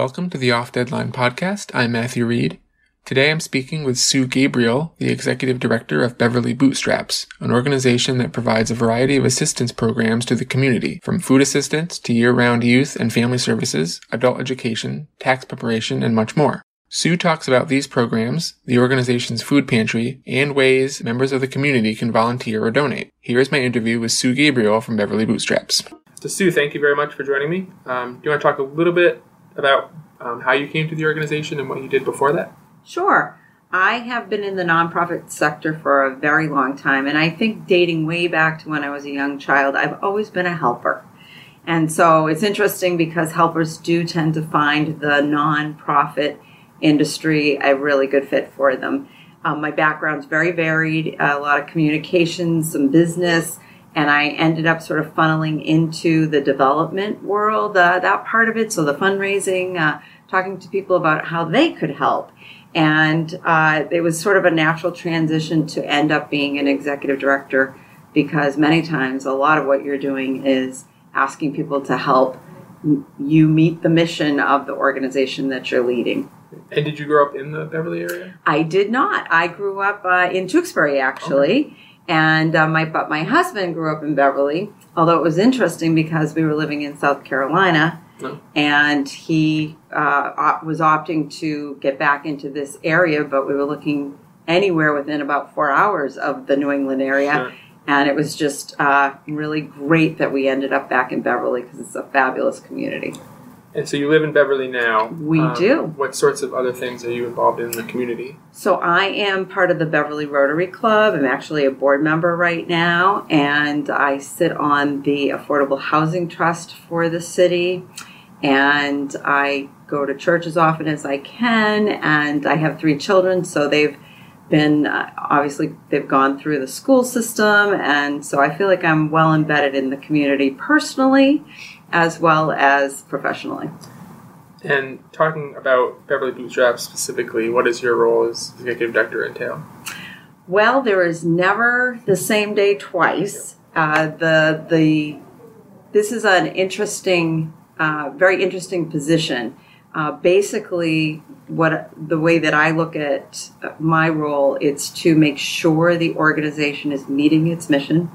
Welcome to the Off Deadline podcast. I'm Matthew Reed. Today I'm speaking with Sue Gabriel, the executive director of Beverly Bootstraps, an organization that provides a variety of assistance programs to the community, from food assistance to year-round youth and family services, adult education, tax preparation, and much more. Sue talks about these programs, the organization's food pantry, and ways members of the community can volunteer or donate. Here is my interview with Sue Gabriel from Beverly Bootstraps. So, Sue, thank you very much for joining me. Um, do you want to talk a little bit about um, how you came to the organization and what you did before that? Sure. I have been in the nonprofit sector for a very long time, and I think dating way back to when I was a young child, I've always been a helper. And so it's interesting because helpers do tend to find the nonprofit industry a really good fit for them. Um, my background's very varied, a lot of communications, some business, and I ended up sort of funneling into the development world, uh, that part of it. So the fundraising, uh, talking to people about how they could help. And uh, it was sort of a natural transition to end up being an executive director because many times a lot of what you're doing is asking people to help you meet the mission of the organization that you're leading. And did you grow up in the Beverly area? I did not. I grew up uh, in Tewksbury, actually. Okay and uh, my but my husband grew up in Beverly. Although it was interesting because we were living in South Carolina, no. and he uh, was opting to get back into this area, but we were looking anywhere within about four hours of the New England area. Sure. And it was just uh, really great that we ended up back in Beverly because it's a fabulous community. And so you live in Beverly now. We um, do. What sorts of other things are you involved in the community? So I am part of the Beverly Rotary Club. I'm actually a board member right now, and I sit on the Affordable Housing Trust for the city. And I go to church as often as I can, and I have three children, so they've been uh, obviously they've gone through the school system, and so I feel like I'm well embedded in the community personally as well as professionally. And talking about Beverly Bootstraps specifically, what is your role as executive director entail? Well, there is never the same day twice. Uh, the the this is an interesting, uh, very interesting position. Uh, basically, what the way that I look at my role, it's to make sure the organization is meeting its mission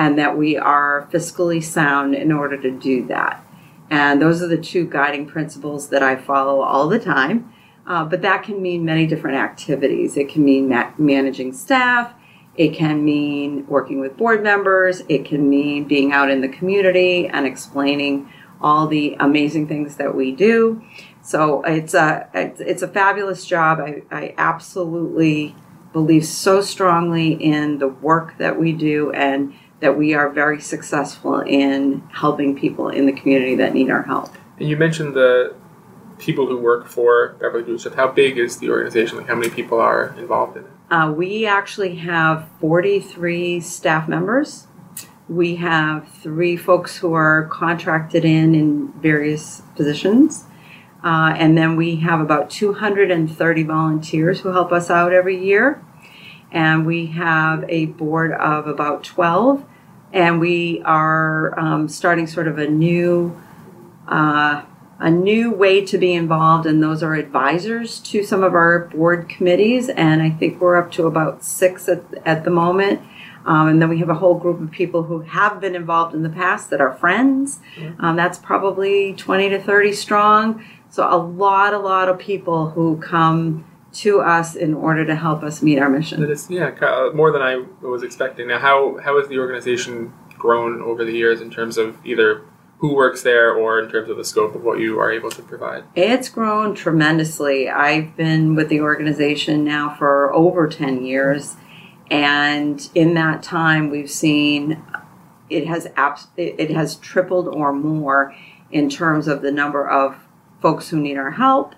and that we are fiscally sound in order to do that. And those are the two guiding principles that I follow all the time. Uh, but that can mean many different activities. It can mean ma- managing staff. It can mean working with board members. It can mean being out in the community and explaining all the amazing things that we do. So it's a it's, a fabulous job. I, I absolutely believe so strongly in the work that we do and that we are very successful in helping people in the community that need our help. And you mentioned the people who work for Beverly Bootstrap. How big is the organization? Like how many people are involved in it? Uh, we actually have 43 staff members. We have three folks who are contracted in in various positions. Uh, and then we have about 230 volunteers who help us out every year. And we have a board of about 12 and we are um, starting sort of a new uh, a new way to be involved and those are advisors to some of our board committees and i think we're up to about six at, at the moment. Um, and then we have a whole group of people who have been involved in the past that are friends. Um, that's probably 20 to 30 strong. So a lot a lot of people who come to us in order to help us meet our mission. That is, yeah, uh, more than I was expecting. Now, how how has the organization grown over the years in terms of either who works there or in terms of the scope of what you are able to provide? It's grown tremendously. I've been with the organization now for over 10 years, and in that time, we've seen it has abs- it it has tripled or more in terms of the number of folks who need our help.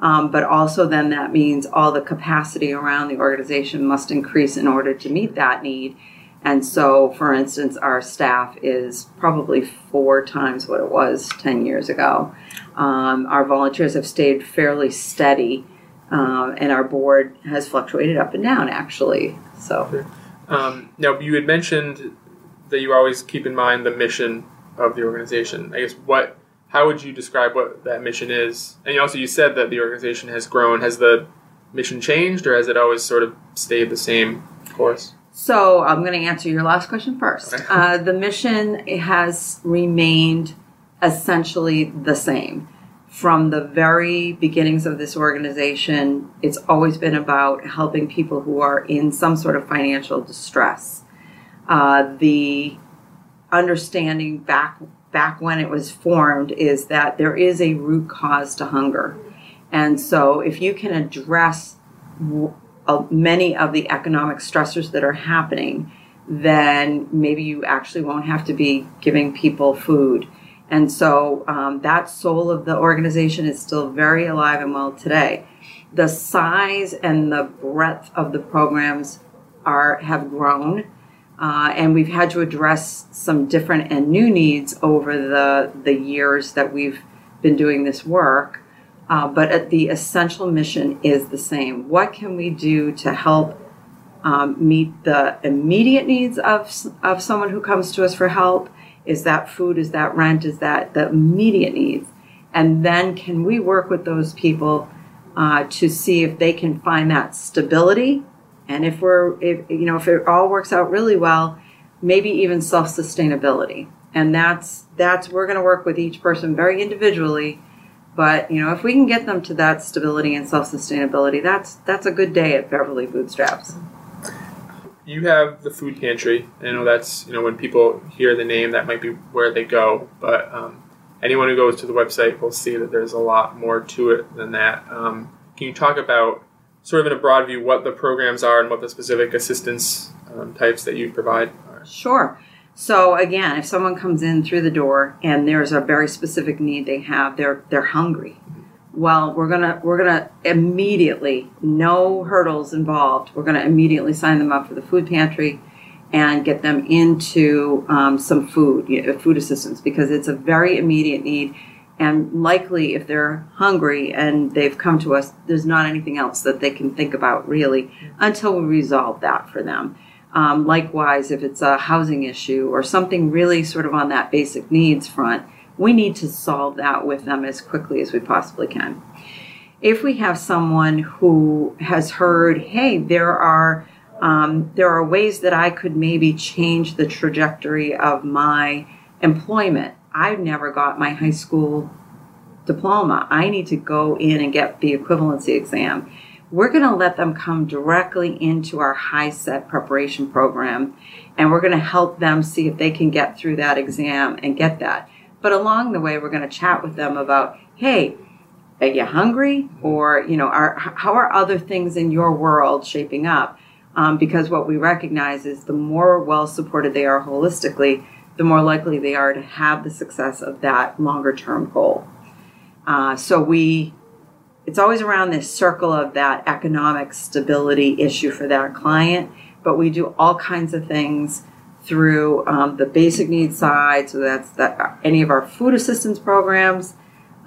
Um, but also, then that means all the capacity around the organization must increase in order to meet that need. And so, for instance, our staff is probably four times what it was 10 years ago. Um, our volunteers have stayed fairly steady, um, and our board has fluctuated up and down, actually. So, Um, now, you had mentioned that you always keep in mind the mission of the organization. I guess what, how would you describe what that mission is? And you also you said that the organization has grown. Has the mission changed, or has it always sort of stayed the same course? so I'm going to answer your last question first. Okay. Uh, the mission has remained essentially the same. From the very beginnings of this organization, it's always been about helping people who are in some sort of financial distress. Uh, the understanding back back when it was formed is that there is a root cause to hunger, and so if you can address many of the economic stressors that are happening, then maybe you actually won't have to be giving people food. And so um, that soul of the organization is still very alive and well today. The size and the breadth of the programs are have grown, uh, and we've had to address some different and new needs over the the years that we've been doing this work. Uh, but the essential mission is the same. What can we do to help um, meet the immediate needs of of someone who comes to us for help? Is that food? Is that rent? Is that the immediate needs? And then can we work with those people uh, to see if they can find that stability? And if we're, if you know, if it all works out really well, maybe even self sustainability. And that's that's we're going to work with each person very individually. But you know, if we can get them to that stability and self sustainability, that's that's a good day at Beverly Bootstraps. You have the food pantry. I know that's you know when people hear the name, that might be where they go. But um, anyone who goes to the website will see that there's a lot more to it than that. Um, can you talk about sort of in a broad view what the programs are and what the specific assistance um, types that you provide are? Sure. So again, if someone comes in through the door and there's a very specific need they have, they're they're hungry. Well, we're gonna we're gonna immediately, no hurdles involved. We're gonna immediately sign them up for the food pantry and get them into um, some food, you know, food assistance, because it's a very immediate need. And likely, if they're hungry and they've come to us, there's not anything else that they can think about really until we resolve that for them. Um, likewise, if it's a housing issue or something really sort of on that basic needs front, we need to solve that with them as quickly as we possibly can. If we have someone who has heard, hey, there are um, there are ways that I could maybe change the trajectory of my employment. I've never got my high school diploma. I need to go in and get the equivalency exam. We're going to let them come directly into our HiSET preparation program and we're going to help them see if they can get through that exam and get that. But along the way, we're going to chat with them about, hey, are you hungry? Or, you know, are, how are other things in your world shaping up? Um, because what we recognize is the more well supported they are holistically, the more likely they are to have the success of that longer term goal. Uh, so we, it's always around this circle of that economic stability issue for that client, but we do all kinds of things through um, the basic needs side. So that's that any of our food assistance programs.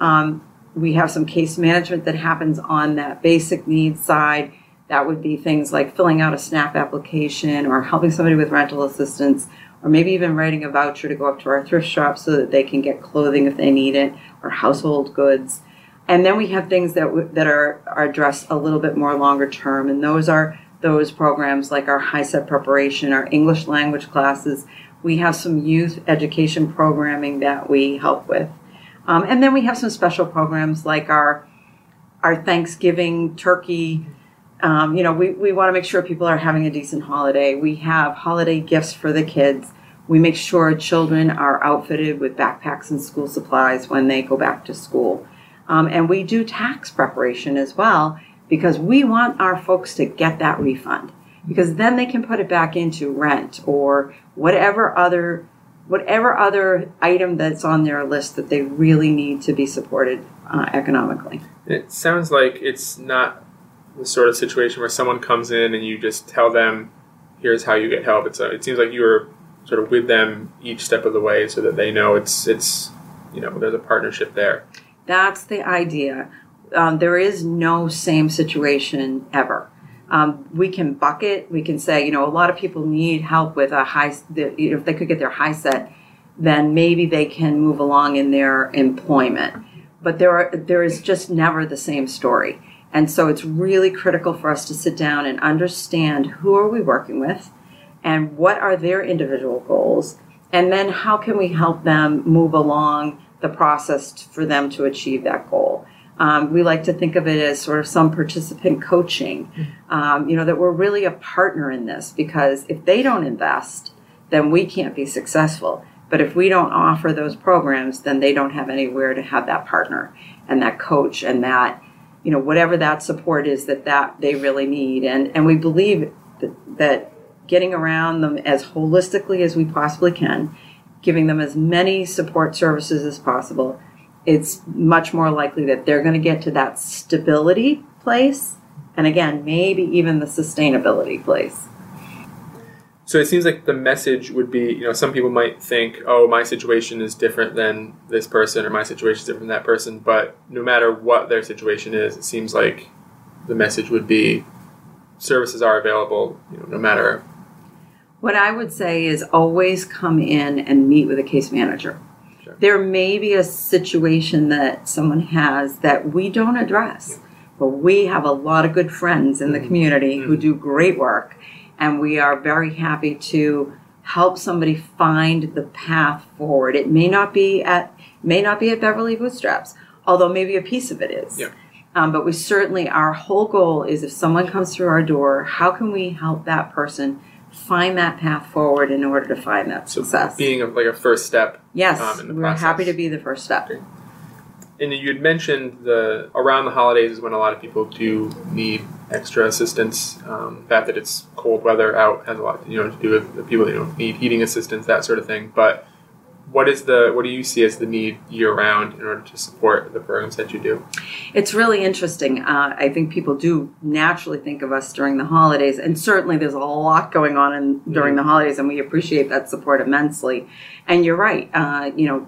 Um, we have some case management that happens on that basic needs side. That would be things like filling out a SNAP application or helping somebody with rental assistance or maybe even writing a voucher to go up to our thrift shop so that they can get clothing if they need it or household goods. And then we have things that w- that are, are addressed a little bit more longer term, and those are those programs like our HiSET preparation, our English language classes. We have some youth education programming that we help with, um, and then we have some special programs like our our Thanksgiving turkey. Um, you know, we, we want to make sure people are having a decent holiday. We have holiday gifts for the kids. We make sure children are outfitted with backpacks and school supplies when they go back to school. Um, and we do tax preparation as well because we want our folks to get that refund because then they can put it back into rent or whatever other whatever other item that's on their list that they really need to be supported uh, economically. It sounds like it's not the sort of situation where someone comes in and you just tell them, "Here's how you get help." It's a, it seems like you are sort of with them each step of the way, so that they know it's it's you know there's a partnership there. That's the idea. Um, there is no same situation ever. Um, we can bucket. We can say, you know, a lot of people need help with a high. The, if they could get their HiSET, then maybe they can move along in their employment. But there are there is just never the same story, and so it's really critical for us to sit down and understand who are we working with, and what are their individual goals, and then how can we help them move along the process for them to achieve that goal. Um, we like to think of it as sort of some participant coaching, um, you know, that we're really a partner in this because if they don't invest, then we can't be successful. But if we don't offer those programs, then they don't have anywhere to have that partner and that coach and that, you know, whatever that support is that, that they really need. And, and we believe that, that getting around them as holistically as we possibly can, giving them as many support services as possible, it's much more likely that they're going to get to that stability place and again maybe even the sustainability place so it seems like the message would be you know some people might think oh my situation is different than this person or my situation is different than that person but no matter what their situation is it seems like the message would be services are available you know, no matter what i would say is always come in and meet with a case manager there may be a situation that someone has that we don't address. But we have a lot of good friends in the mm-hmm. community who mm-hmm. do great work, and we are very happy to help somebody find the path forward. It may not be at may not be at Beverly Bootstraps, although maybe a piece of it is. Yeah. Um, but we certainly our whole goal is if someone comes through our door, how can we help that person find that path forward in order to find that so success. Being a, like a first step. Yes, um, we're process. happy to be the first step. Okay. And you had mentioned the around the holidays is when a lot of people do need extra assistance. Um, the fact that it's cold weather out has a lot you know to do with the people you know need heating assistance that sort of thing. But what is the what do you see as the need year round in order to support the programs that you do it's really interesting uh, i think people do naturally think of us during the holidays and certainly there's a lot going on in, during mm-hmm. the holidays and we appreciate that support immensely and you're right uh, you know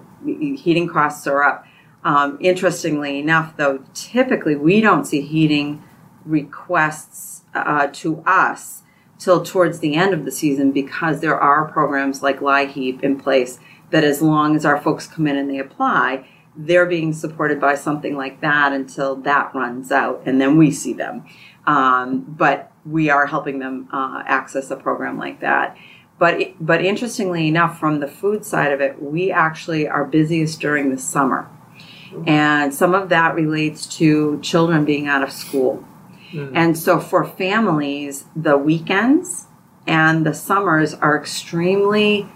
heating costs are up um, interestingly enough though typically we don't see heating requests uh, to us till towards the end of the season because there are programs like LIHEAP in place that as long as our folks come in and they apply, they're being supported by something like that until that runs out, and then we see them. Um, but we are helping them uh, access a program like that. But but interestingly enough, from the food side of it, we actually are busiest during the summer, and some of that relates to children being out of school. Mm. And so for families, the weekends and the summers are extremely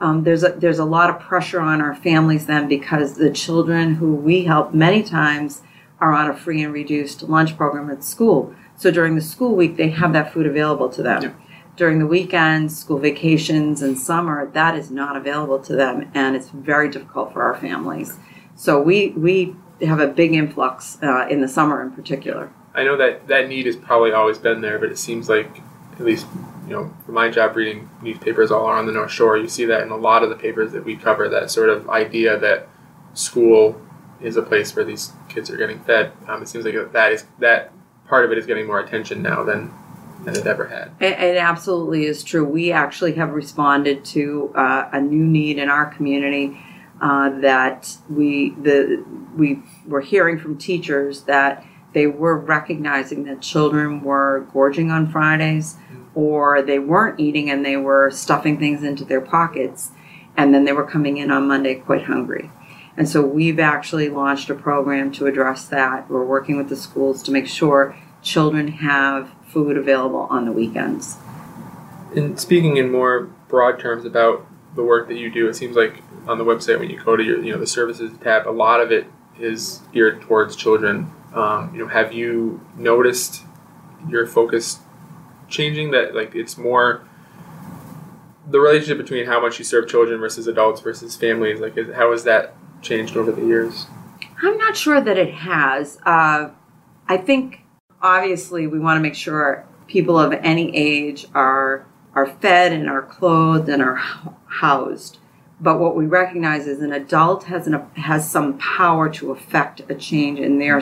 um, there's a there's a lot of pressure on our families then because the children who we help many times are on a free and reduced lunch program at school. So during the school week, they have that food available to them. Yeah. During the weekends, school vacations, and summer, that is not available to them, and it's very difficult for our families. So we we have a big influx uh, in the summer in particular. I know that that need has probably always been there, but it seems like at least you know, for my job reading newspapers all around the North Shore, you see that in a lot of the papers that we cover, that sort of idea that school is a place where these kids are getting fed. Um, it seems like that is that part of it is getting more attention now than than it ever had. It, it absolutely is true. We actually have responded to uh, a new need in our community uh, that we the we were hearing from teachers that they were recognizing that children were gorging on Fridays or they weren't eating and they were stuffing things into their pockets and then they were coming in on Monday quite hungry. And so we've actually launched a program to address that. We're working with the schools to make sure children have food available on the weekends. And speaking in more broad terms about the work that you do, it seems like on the website when you go to your you know the services tab, a lot of it is geared towards children. Um, you know, have you noticed your focus changing that like it's more the relationship between how much you serve children versus adults versus families, like is, how has that changed over the years? I'm not sure that it has. Uh, I think obviously we want to make sure people of any age are are fed and are clothed and are housed. But what we recognize is an adult has an, has some power to affect a change in their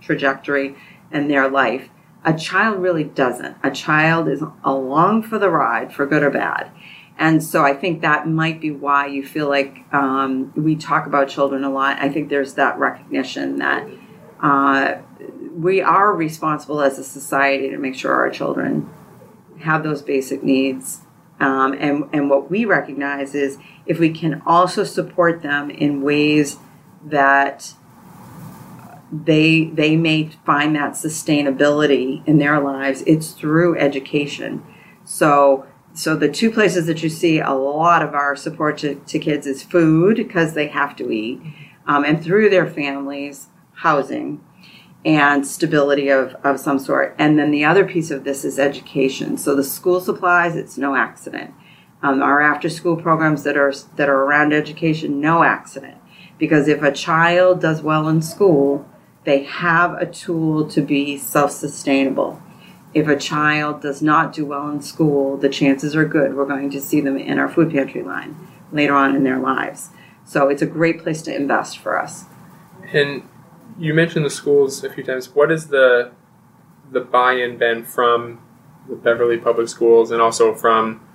trajectory and their life. A child really doesn't. A child is along for the ride, for good or bad. And so I think that might be why you feel like um, we talk about children a lot. I think there's that recognition that uh, we are responsible as a society to make sure our children have those basic needs. Um, and, and what we recognize is if we can also support them in ways that they they may find that sustainability in their lives it's through education. So so the two places that you see a lot of our support to, to kids is food because they have to eat um, and through their families housing and stability of, of some sort. And then the other piece of this is education. So the school supplies it's no accident. Um, our after school programs that are that are around education no accident. Because if a child does well in school they have a tool to be self sustainable. If a child does not do well in school, the chances are good we're going to see them in our food pantry line later on in their lives. So it's a great place to invest for us. And you mentioned the schools a few times. What is the the buy-in been from the Beverly Public Schools and also from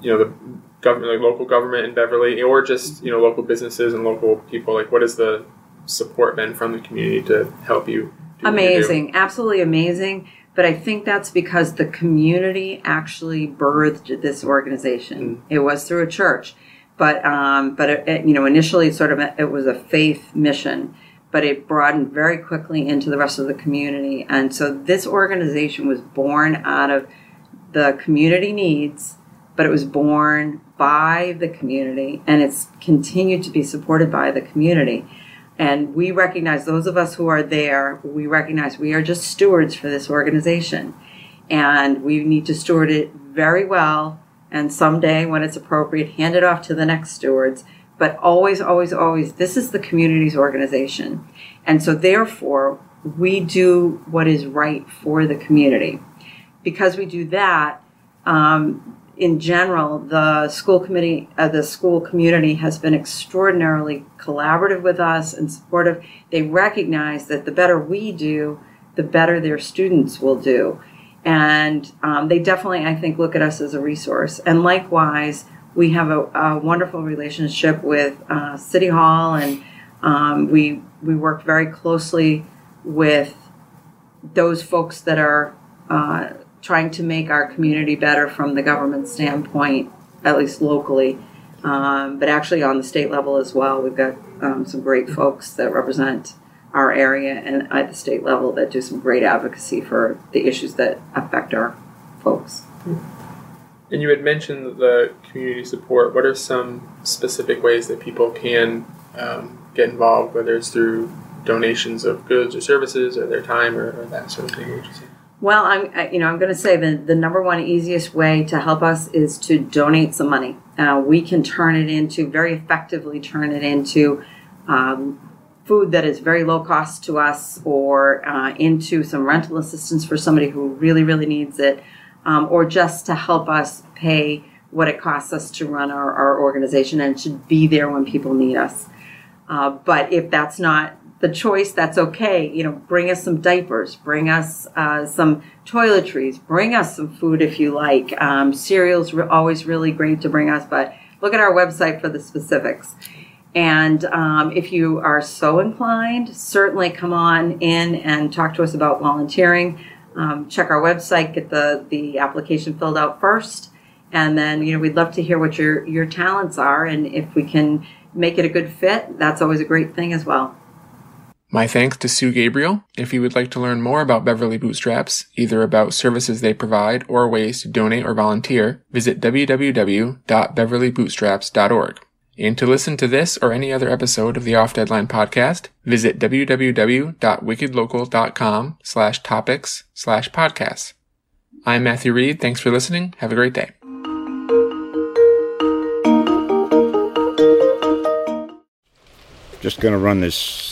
you know the government, like local government in Beverly, or just you know local businesses and local people? Like, what is the support been from the community to help you? Amazing, absolutely amazing. But I think that's because the community actually birthed this organization. Mm. It was through a church, but um, but it, it, you know initially sort of a, it was a faith mission, but it broadened very quickly into the rest of the community. And so this organization was born out of the community needs, but it was born by the community, and it's continued to be supported by the community. And we recognize those of us who are there, we recognize we are just stewards for this organization. And we need to steward it very well. And someday, when it's appropriate, hand it off to the next stewards. But always, always, always, this is the community's organization. And so, therefore, we do what is right for the community. Because we do that, um, in general, the school committee, uh, the school community has been extraordinarily collaborative with us and supportive. They recognize that the better we do, the better their students will do. And um, they definitely, I think, look at us as a resource. And likewise, we have a, a wonderful relationship with uh, City Hall, and um, we we work very closely with those folks that are uh, trying to make our community better from the government standpoint, at least locally, um, but actually on the state level as well. We've got um, some great folks that represent our area and at the state level that do some great advocacy for the issues that affect our folks. And you had mentioned the community support. What are some specific ways that people can um, get involved, whether it's through donations of goods or services or their time or, or that sort of thing? Well, I'm you know I'm going to say the the number one easiest way to help us is to donate some money. Uh, we can turn it into very effectively turn it into um, food that is very low cost to us, or uh, into some rental assistance for somebody who really really needs it, um, or just to help us pay what it costs us to run our, our organization and to be there when people need us. Uh, but if that's not the choice, that's okay. You know, bring us some diapers, bring us uh, some toiletries, bring us some food if you like. Um, cereal's re- always really great to bring us, but look at our website for the specifics. And um, if you are so inclined, certainly come on in and talk to us about volunteering. Um, check our website, get the, the application filled out first, and then you know we'd love to hear what your your talents are, and if we can make it a good fit, that's always a great thing as well. My thanks to Sue Gabriel. If you would like to learn more about Beverly Bootstraps, either about services they provide or ways to donate or volunteer, visit www.beverlybootstraps.org. And to listen to this or any other episode of the Off Deadline podcast, visit www.wickedlocal.com slash topics slash podcasts. I'm Matthew Reed. Thanks for listening. Have a great day. Just going to run this